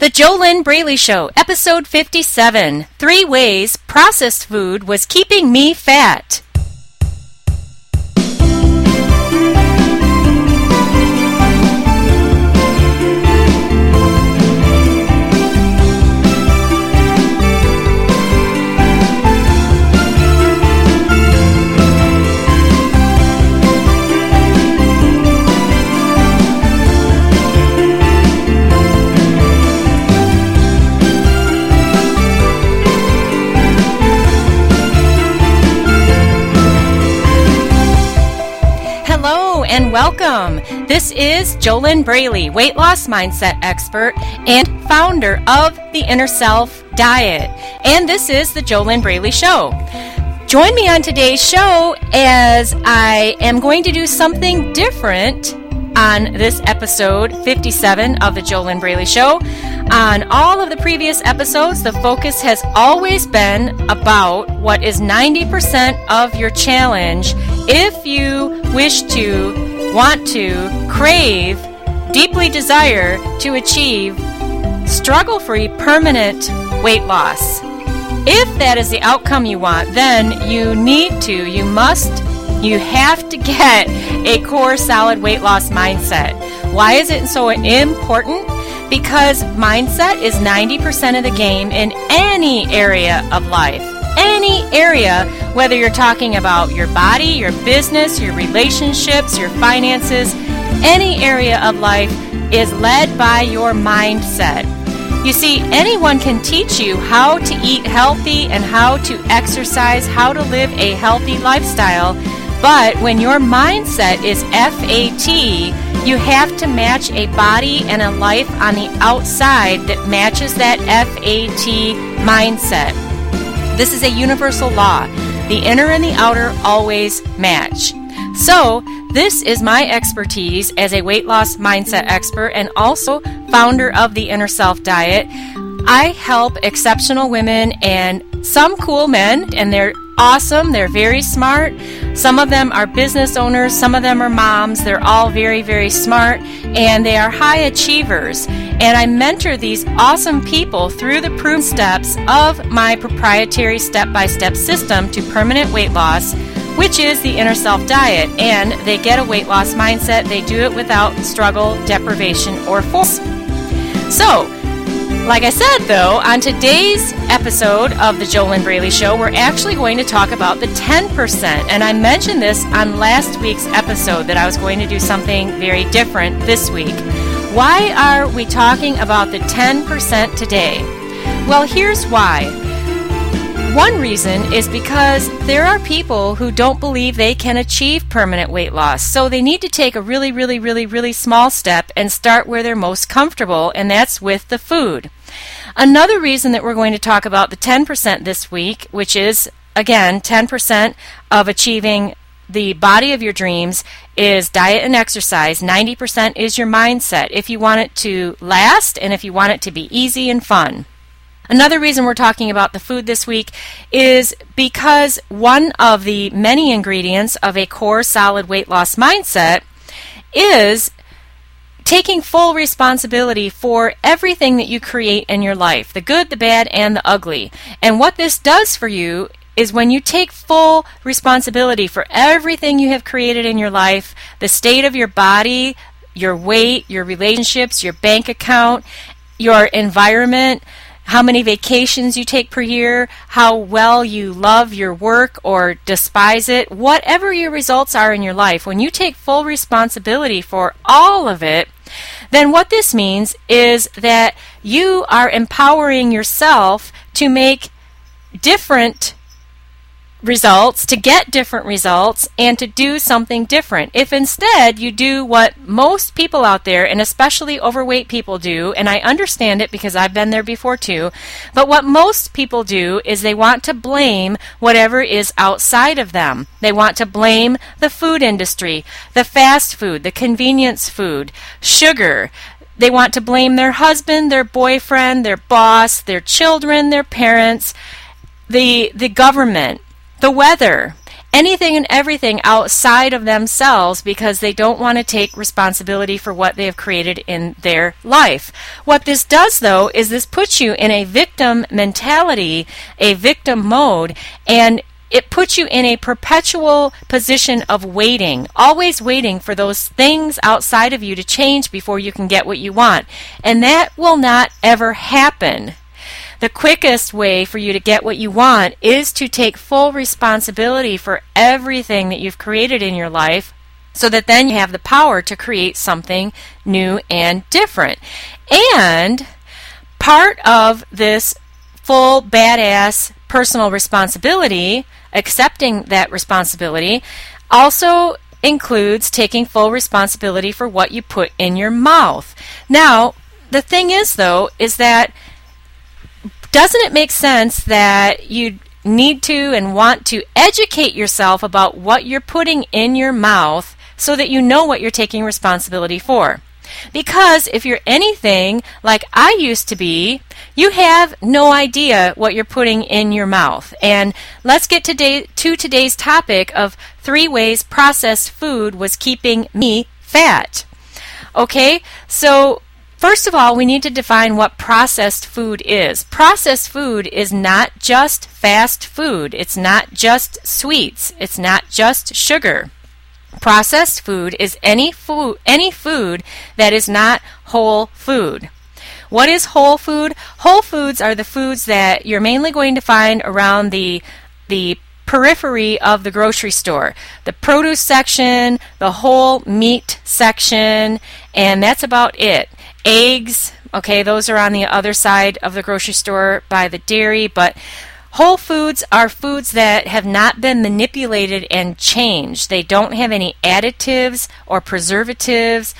The JoLynn Braley Show, episode 57 Three Ways Processed Food Was Keeping Me Fat. Welcome. This is JoLynn Braley, weight loss mindset expert and founder of the Inner Self Diet. And this is the JoLynn Braley Show. Join me on today's show as I am going to do something different on this episode 57 of the JoLynn Braley Show. On all of the previous episodes, the focus has always been about what is 90% of your challenge if you wish to, want to, crave, deeply desire to achieve struggle free permanent weight loss. If that is the outcome you want, then you need to, you must you have to get a core solid weight loss mindset. Why is it so important? Because mindset is 90% of the game in any area of life. Any area, whether you're talking about your body, your business, your relationships, your finances, any area of life is led by your mindset. You see, anyone can teach you how to eat healthy and how to exercise, how to live a healthy lifestyle. But when your mindset is FAT, you have to match a body and a life on the outside that matches that FAT mindset. This is a universal law. The inner and the outer always match. So, this is my expertise as a weight loss mindset expert and also founder of the Inner Self Diet. I help exceptional women and some cool men, and they're awesome. They're very smart. Some of them are business owners, some of them are moms. They're all very, very smart, and they are high achievers. And I mentor these awesome people through the proof steps of my proprietary step by step system to permanent weight loss. Which is the inner self diet, and they get a weight loss mindset. They do it without struggle, deprivation, or force. So, like I said, though, on today's episode of the JoLynn Braley Show, we're actually going to talk about the 10%. And I mentioned this on last week's episode that I was going to do something very different this week. Why are we talking about the 10% today? Well, here's why. One reason is because there are people who don't believe they can achieve permanent weight loss. So they need to take a really, really, really, really small step and start where they're most comfortable, and that's with the food. Another reason that we're going to talk about the 10% this week, which is, again, 10% of achieving the body of your dreams is diet and exercise. 90% is your mindset if you want it to last and if you want it to be easy and fun. Another reason we're talking about the food this week is because one of the many ingredients of a core solid weight loss mindset is taking full responsibility for everything that you create in your life the good, the bad, and the ugly. And what this does for you is when you take full responsibility for everything you have created in your life, the state of your body, your weight, your relationships, your bank account, your environment, how many vacations you take per year, how well you love your work or despise it, whatever your results are in your life, when you take full responsibility for all of it, then what this means is that you are empowering yourself to make different results, to get different results, and to do something different. If instead you do what most people out there, and especially overweight people do, and I understand it because I've been there before too, but what most people do is they want to blame whatever is outside of them. They want to blame the food industry, the fast food, the convenience food, sugar, they want to blame their husband, their boyfriend, their boss, their children, their parents, the the government, the weather, anything and everything outside of themselves because they don't want to take responsibility for what they have created in their life. What this does, though, is this puts you in a victim mentality, a victim mode, and it puts you in a perpetual position of waiting, always waiting for those things outside of you to change before you can get what you want. And that will not ever happen. The quickest way for you to get what you want is to take full responsibility for everything that you've created in your life so that then you have the power to create something new and different. And part of this full badass personal responsibility accepting that responsibility also includes taking full responsibility for what you put in your mouth. Now, the thing is, though, is that doesn't it make sense that you need to and want to educate yourself about what you're putting in your mouth so that you know what you're taking responsibility for? Because if you're anything like I used to be, you have no idea what you're putting in your mouth. And let's get today to today's topic of three ways processed food was keeping me fat. Okay, so First of all, we need to define what processed food is. Processed food is not just fast food. It's not just sweets. It's not just sugar. Processed food is any food any food that is not whole food. What is whole food? Whole foods are the foods that you're mainly going to find around the the periphery of the grocery store. The produce section, the whole meat section, and that's about it. Eggs, okay, those are on the other side of the grocery store by the dairy, but Whole foods are foods that have not been manipulated and changed. They don't have any additives or preservatives,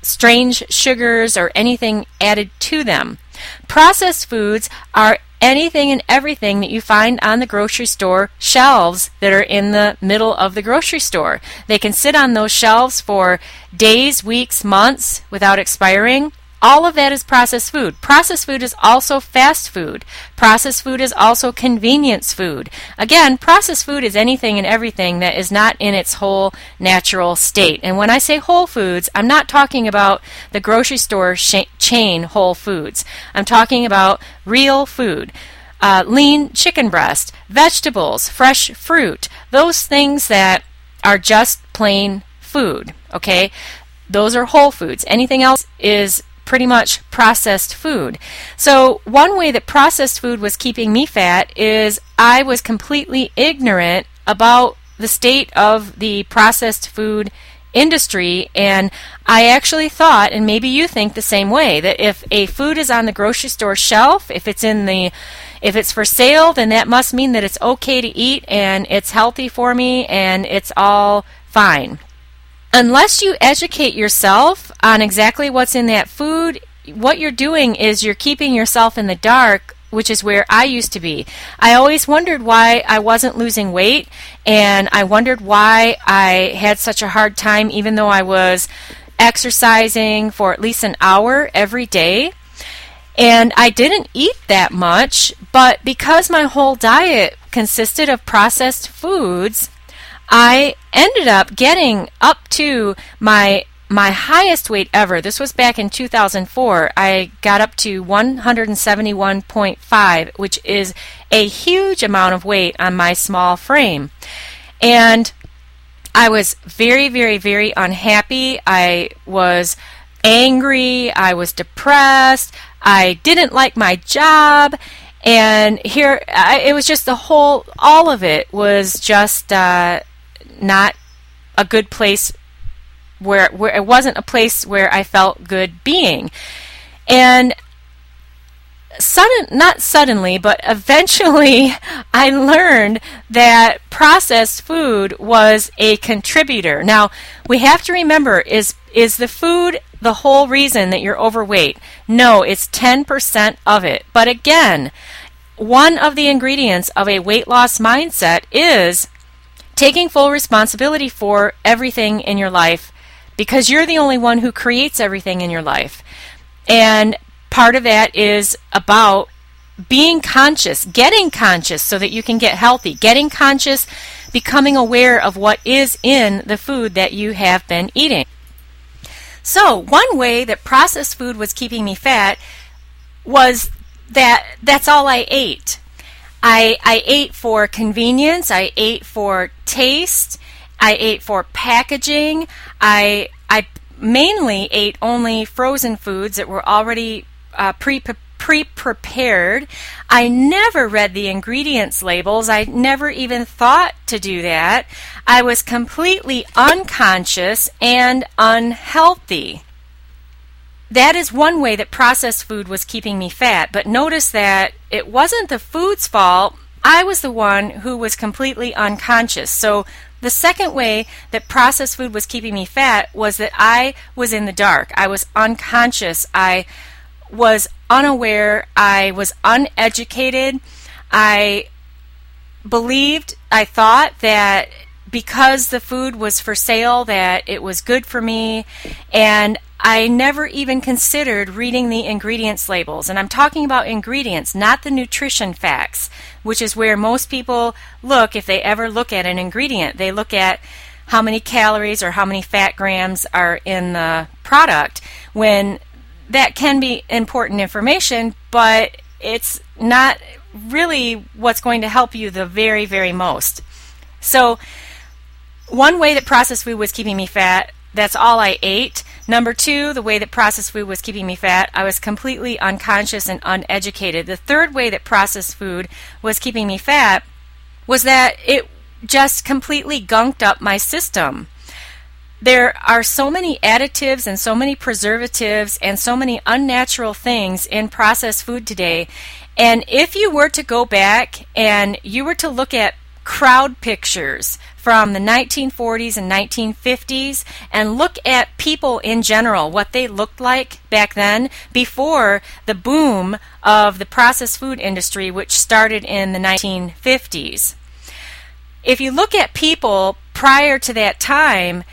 strange sugars, or anything added to them. Processed foods are anything and everything that you find on the grocery store shelves that are in the middle of the grocery store. They can sit on those shelves for days, weeks, months without expiring. All of that is processed food. Processed food is also fast food. Processed food is also convenience food. Again, processed food is anything and everything that is not in its whole natural state. And when I say whole foods, I'm not talking about the grocery store sh- chain Whole Foods. I'm talking about real food. Uh, lean chicken breast, vegetables, fresh fruit, those things that are just plain food. Okay? Those are whole foods. Anything else is pretty much processed food. So, one way that processed food was keeping me fat is I was completely ignorant about the state of the processed food industry and I actually thought and maybe you think the same way that if a food is on the grocery store shelf if it's in the if it's for sale then that must mean that it's okay to eat and it's healthy for me and it's all fine unless you educate yourself on exactly what's in that food, what you're doing is you're keeping yourself in the dark, which is where I used to be. I always wondered why I wasn't losing weight, and I wondered why I had such a hard time, even though I was exercising for at least an hour every day. And I didn't eat that much, but because my whole diet consisted of processed foods, I ended up getting up to my my highest weight ever. This was back in 2004. I got up to 171.5, which is a huge amount of weight on my small frame. And I was very, very, very unhappy. I was angry. I was depressed. I didn't like my job. And here, I, it was just the whole, all of it was just uh, not a good place where where it wasn't a place where I felt good being. And sudden not suddenly, but eventually I learned that processed food was a contributor. Now, we have to remember is is the food the whole reason that you're overweight? No, it's 10% of it. But again, one of the ingredients of a weight loss mindset is taking full responsibility for everything in your life because you're the only one who creates everything in your life. And part of that is about being conscious, getting conscious so that you can get healthy. Getting conscious becoming aware of what is in the food that you have been eating. So, one way that processed food was keeping me fat was that that's all I ate. I, I ate for convenience, I ate for taste, I ate for packaging. I I mainly ate only frozen foods that were already uh, pre pre prepared. I never read the ingredients labels. I never even thought to do that. I was completely unconscious and unhealthy. That is one way that processed food was keeping me fat, but notice that it wasn't the food's fault. I was the one who was completely unconscious. So the second way that processed food was keeping me fat was that I was in the dark. I was unconscious. I was unaware. I was uneducated. I believed, I thought that because the food was for sale that it was good for me and I never even considered reading the ingredients labels. And I'm talking about ingredients, not the nutrition facts, which is where most people look if they ever look at an ingredient. They look at how many calories or how many fat grams are in the product when that can be important information, but it's not really what's going to help you the very, very most. So, one way that processed food was keeping me fat, that's all I ate. Number two, the way that processed food was keeping me fat, I was completely unconscious and uneducated. The third way that processed food was keeping me fat was that it just completely gunked up my system. There are so many additives and so many preservatives and so many unnatural things in processed food today. And if you were to go back and you were to look at crowd pictures from the 1940s and 1950s and look at people in general, what they looked like back then before the boom of the processed food industry, which started in the 1950s. If you look at people prior to that time,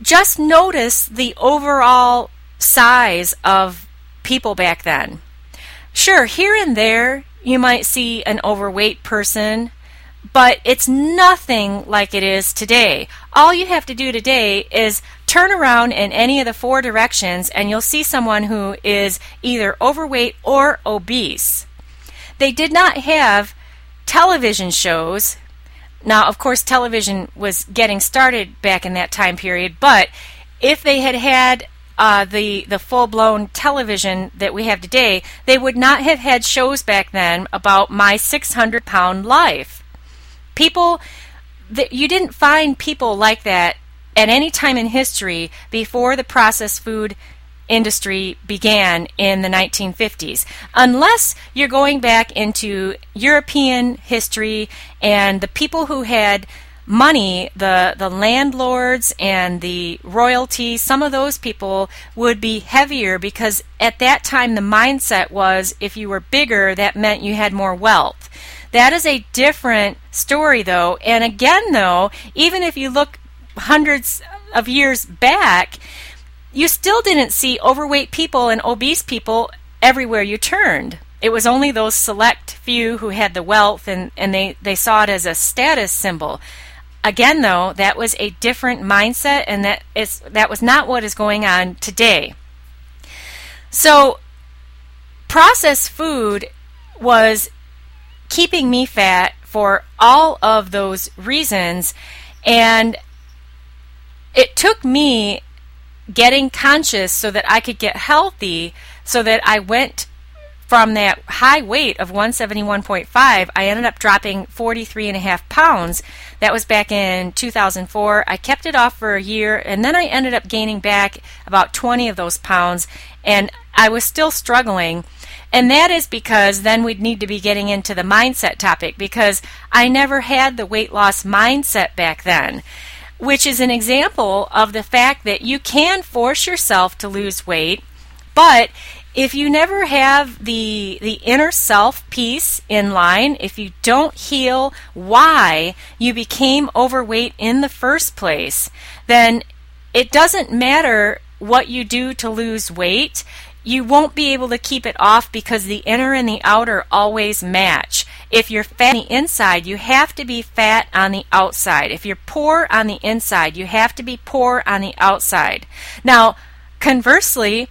just notice the overall size of people back then. Sure, here and there you might see an overweight person but it's nothing like it is today. All you have to do today is turn around in any of the four directions and you'll see someone who is either overweight or obese. They did not have television shows. Now, of course, television was getting started back in that time period, but if they had had uh, the the full blown television that we have today, they would not have had shows back then about my 600 pound life people you didn't find people like that at any time in history before the processed food industry began in the 1950s. Unless you're going back into European history and the people who had money, the, the landlords and the royalty, some of those people would be heavier because at that time the mindset was if you were bigger, that meant you had more wealth. That is a different story, though. And again, though, even if you look hundreds of years back, you still didn't see overweight people and obese people everywhere you turned. It was only those select few who had the wealth and, and they, they saw it as a status symbol. Again, though, that was a different mindset, and that is that was not what is going on today. So, processed food was keeping me fat for all of those reasons. And it took me getting conscious so that I could get healthy, so that I went from that high weight of 171.5, I ended up dropping 43 and a half pounds. That was back in 2004. I kept it off for a year and then I ended up gaining back about 20 of those pounds and I was still struggling. And that is because then we'd need to be getting into the mindset topic because I never had the weight loss mindset back then, which is an example of the fact that you can force yourself to lose weight, but if you never have the the inner self piece in line, if you don't heal why you became overweight in the first place, then it doesn't matter what you do to lose weight you won't be able to keep it off because the inner and the outer always match. if you're fat on the inside, you have to be fat on the outside. If you're poor on the inside, you have to be poor on the outside. Now, conversely,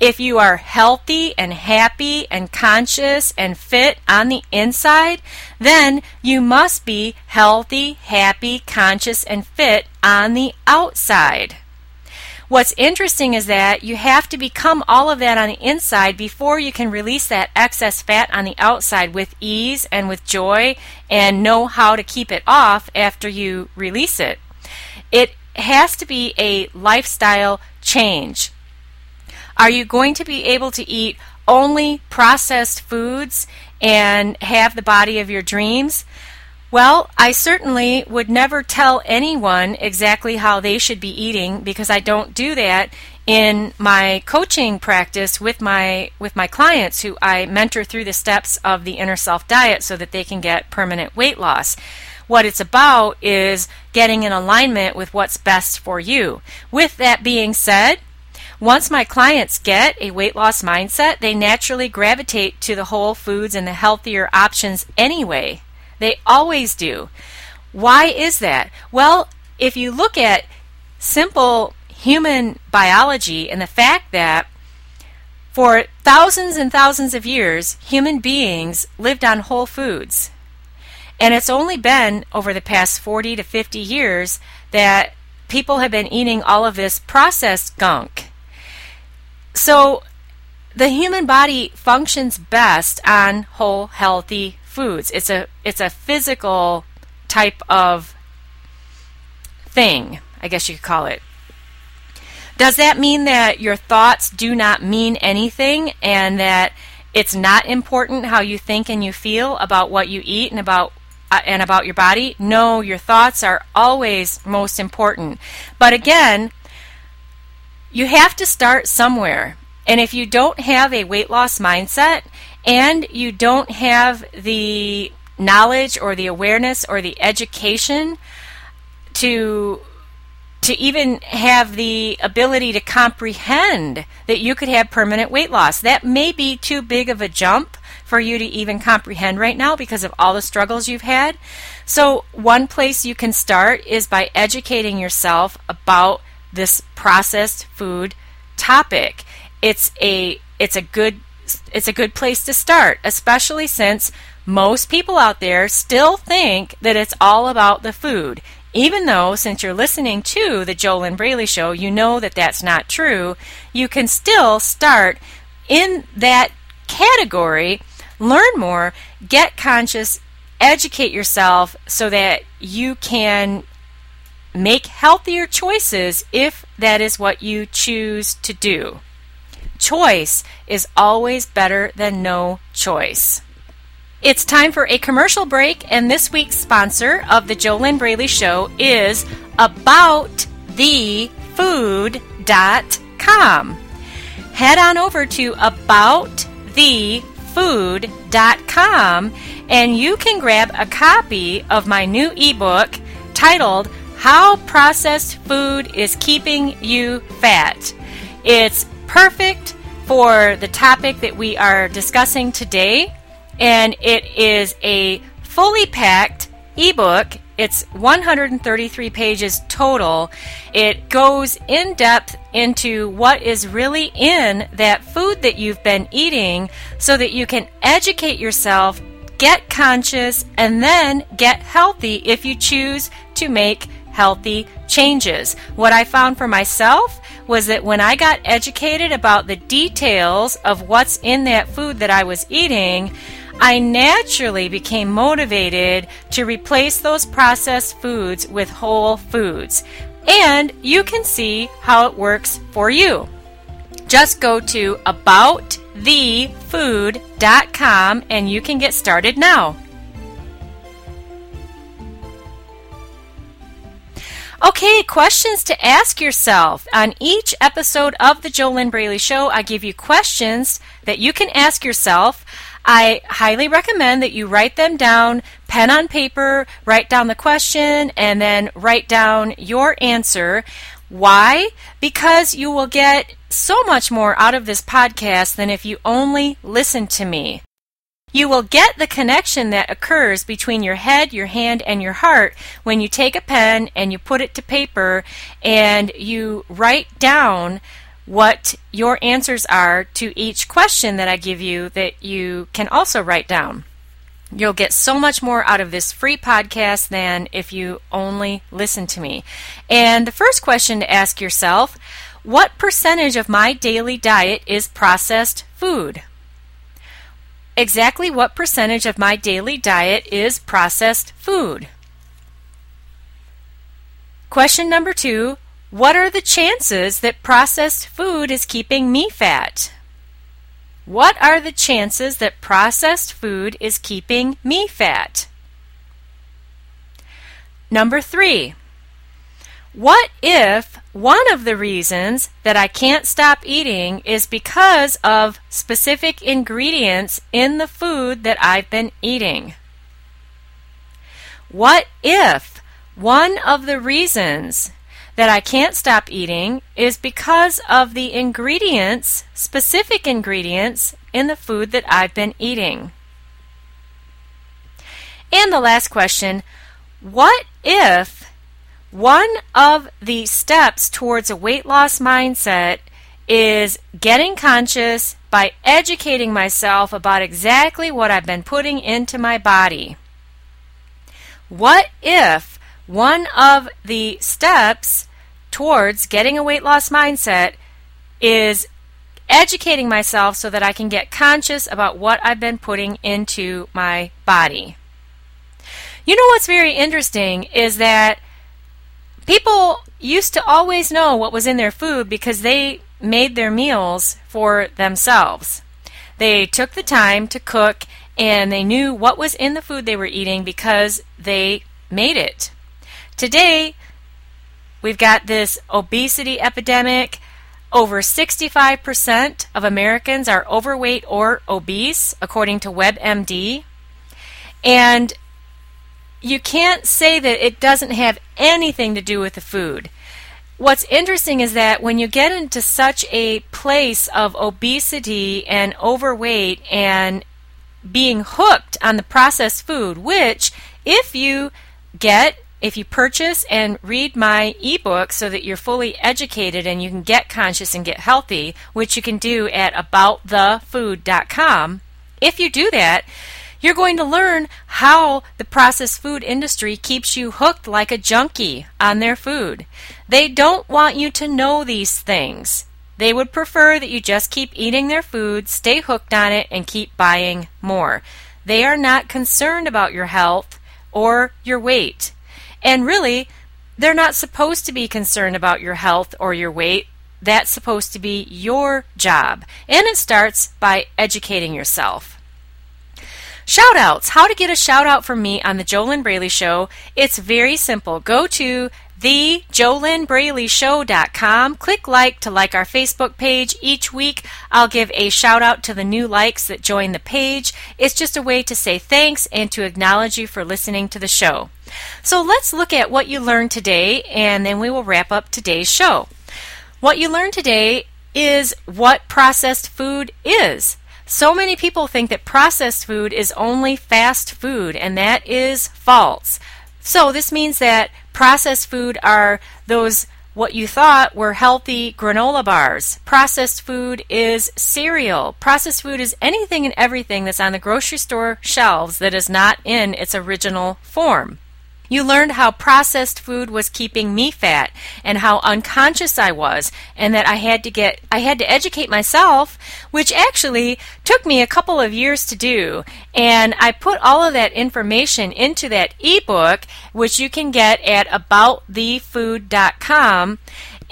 if you are healthy and happy and conscious and fit on the inside, then you must be healthy, happy, conscious, and fit on the outside. What's interesting is that you have to become all of that on the inside before you can release that excess fat on the outside with ease and with joy and know how to keep it off after you release it. It has to be a lifestyle change. Are you going to be able to eat only processed foods and have the body of your dreams? Well, I certainly would never tell anyone exactly how they should be eating because I don't do that in my coaching practice with my with my clients who I mentor through the steps of the inner self diet so that they can get permanent weight loss. What it's about is getting in alignment with what's best for you. With that being said, once my clients get a weight loss mindset, they naturally gravitate to the whole foods and the healthier options anyway. They always do. Why is that? Well, if you look at simple human biology and the fact that for thousands and thousands of years, human beings lived on whole foods. And it's only been over the past 40 to 50 years that people have been eating all of this processed gunk. So the human body functions best on whole healthy foods. It's a it's a physical type of thing, I guess you could call it. Does that mean that your thoughts do not mean anything and that it's not important how you think and you feel about what you eat and about uh, and about your body? No, your thoughts are always most important. But again, you have to start somewhere. And if you don't have a weight loss mindset and you don't have the knowledge or the awareness or the education to to even have the ability to comprehend that you could have permanent weight loss. That may be too big of a jump for you to even comprehend right now because of all the struggles you've had. So, one place you can start is by educating yourself about this processed food topic. It's a it's a good it's a good place to start, especially since most people out there still think that it's all about the food. Even though, since you're listening to the JoLynn Braley Show, you know that that's not true, you can still start in that category, learn more, get conscious, educate yourself so that you can Make healthier choices if that is what you choose to do. Choice is always better than no choice. It's time for a commercial break, and this week's sponsor of the JoLynn Braley Show is AboutTheFood.com. Head on over to AboutTheFood.com and you can grab a copy of my new ebook titled how Processed Food is Keeping You Fat. It's perfect for the topic that we are discussing today, and it is a fully packed ebook. It's 133 pages total. It goes in depth into what is really in that food that you've been eating so that you can educate yourself, get conscious, and then get healthy if you choose to make healthy changes. What I found for myself was that when I got educated about the details of what's in that food that I was eating, I naturally became motivated to replace those processed foods with whole foods. And you can see how it works for you. Just go to aboutthefood.com and you can get started now. Okay, questions to ask yourself. On each episode of the JoLynn Braley Show, I give you questions that you can ask yourself. I highly recommend that you write them down, pen on paper, write down the question, and then write down your answer. Why? Because you will get so much more out of this podcast than if you only listen to me. You will get the connection that occurs between your head, your hand, and your heart when you take a pen and you put it to paper and you write down what your answers are to each question that I give you that you can also write down. You'll get so much more out of this free podcast than if you only listen to me. And the first question to ask yourself what percentage of my daily diet is processed food? Exactly what percentage of my daily diet is processed food? Question number two What are the chances that processed food is keeping me fat? What are the chances that processed food is keeping me fat? Number three, what if one of the reasons that I can't stop eating is because of specific ingredients in the food that I've been eating? What if one of the reasons that I can't stop eating is because of the ingredients, specific ingredients, in the food that I've been eating. And the last question What if one of the steps towards a weight loss mindset is getting conscious by educating myself about exactly what I've been putting into my body? What if one of the steps towards getting a weight loss mindset is educating myself so that I can get conscious about what I've been putting into my body. You know what's very interesting is that people used to always know what was in their food because they made their meals for themselves. They took the time to cook and they knew what was in the food they were eating because they made it. Today, We've got this obesity epidemic. Over 65% of Americans are overweight or obese, according to WebMD. And you can't say that it doesn't have anything to do with the food. What's interesting is that when you get into such a place of obesity and overweight and being hooked on the processed food, which, if you get if you purchase and read my ebook so that you're fully educated and you can get conscious and get healthy, which you can do at aboutthefood.com, if you do that, you're going to learn how the processed food industry keeps you hooked like a junkie on their food. They don't want you to know these things. They would prefer that you just keep eating their food, stay hooked on it, and keep buying more. They are not concerned about your health or your weight. And really, they're not supposed to be concerned about your health or your weight. That's supposed to be your job. And it starts by educating yourself. Shout outs. How to get a shout out from me on the JoLynn Braley Show. It's very simple. Go to thejolynnbraleyshow.com. Click like to like our Facebook page. Each week, I'll give a shout out to the new likes that join the page. It's just a way to say thanks and to acknowledge you for listening to the show. So let's look at what you learned today, and then we will wrap up today's show. What you learned today is what processed food is. So many people think that processed food is only fast food, and that is false. So this means that processed food are those what you thought were healthy granola bars. Processed food is cereal. Processed food is anything and everything that's on the grocery store shelves that is not in its original form. You learned how processed food was keeping me fat and how unconscious I was and that I had to get I had to educate myself, which actually took me a couple of years to do. And I put all of that information into that ebook which you can get at aboutthefood.com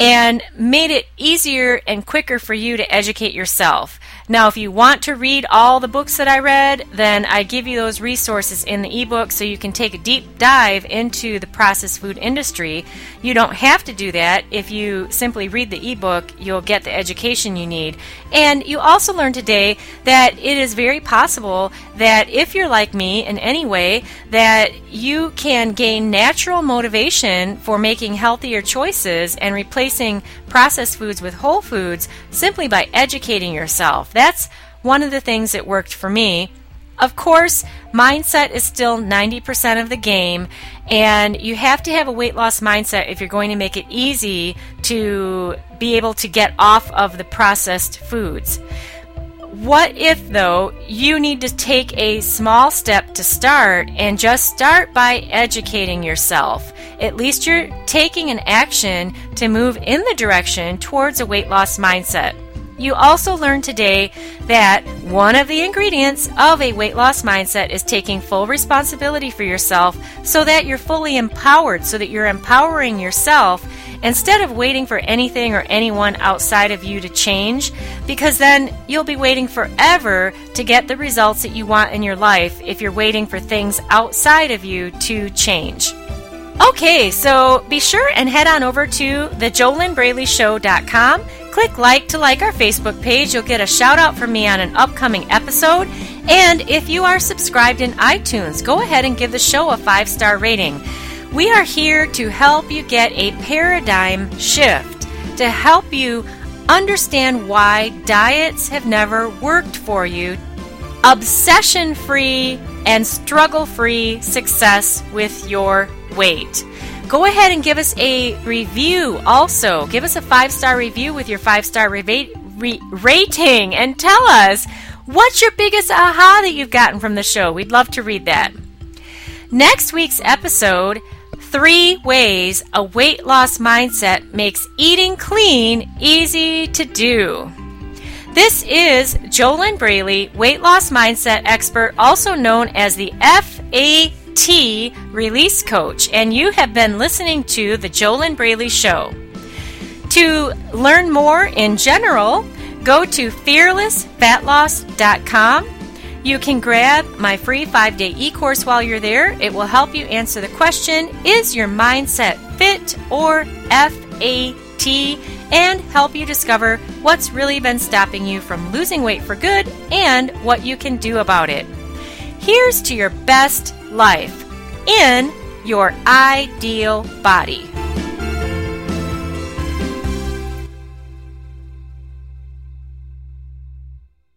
and made it easier and quicker for you to educate yourself. Now, if you want to read all the books that I read, then I give you those resources in the ebook so you can take a deep dive into the processed food industry. You don't have to do that. If you simply read the ebook, you'll get the education you need. And you also learned today that it is very possible that if you're like me in any way, that you can gain natural motivation for making healthier choices and replacing processed foods with whole foods simply by educating yourself. That's one of the things that worked for me. Of course, mindset is still 90% of the game, and you have to have a weight loss mindset if you're going to make it easy to be able to get off of the processed foods. What if, though, you need to take a small step to start and just start by educating yourself? At least you're taking an action to move in the direction towards a weight loss mindset. You also learned today that one of the ingredients of a weight loss mindset is taking full responsibility for yourself so that you're fully empowered, so that you're empowering yourself instead of waiting for anything or anyone outside of you to change, because then you'll be waiting forever to get the results that you want in your life if you're waiting for things outside of you to change. Okay, so be sure and head on over to thejolynnbraleyshow.com Click like to like our Facebook page. You'll get a shout out from me on an upcoming episode. And if you are subscribed in iTunes, go ahead and give the show a five star rating. We are here to help you get a paradigm shift, to help you understand why diets have never worked for you, obsession free and struggle free success with your weight go ahead and give us a review also. Give us a five star review with your five star re- rating and tell us what's your biggest aha that you've gotten from the show. We'd love to read that. Next week's episode Three Ways a Weight Loss Mindset Makes Eating Clean Easy to Do. This is Jolynn Braley, weight loss mindset expert, also known as the FA T Release Coach, and you have been listening to The Jolynn Braley Show. To learn more in general, go to fearlessfatloss.com. You can grab my free five day e course while you're there. It will help you answer the question Is your mindset fit or FAT? and help you discover what's really been stopping you from losing weight for good and what you can do about it. Here's to your best life in your ideal body.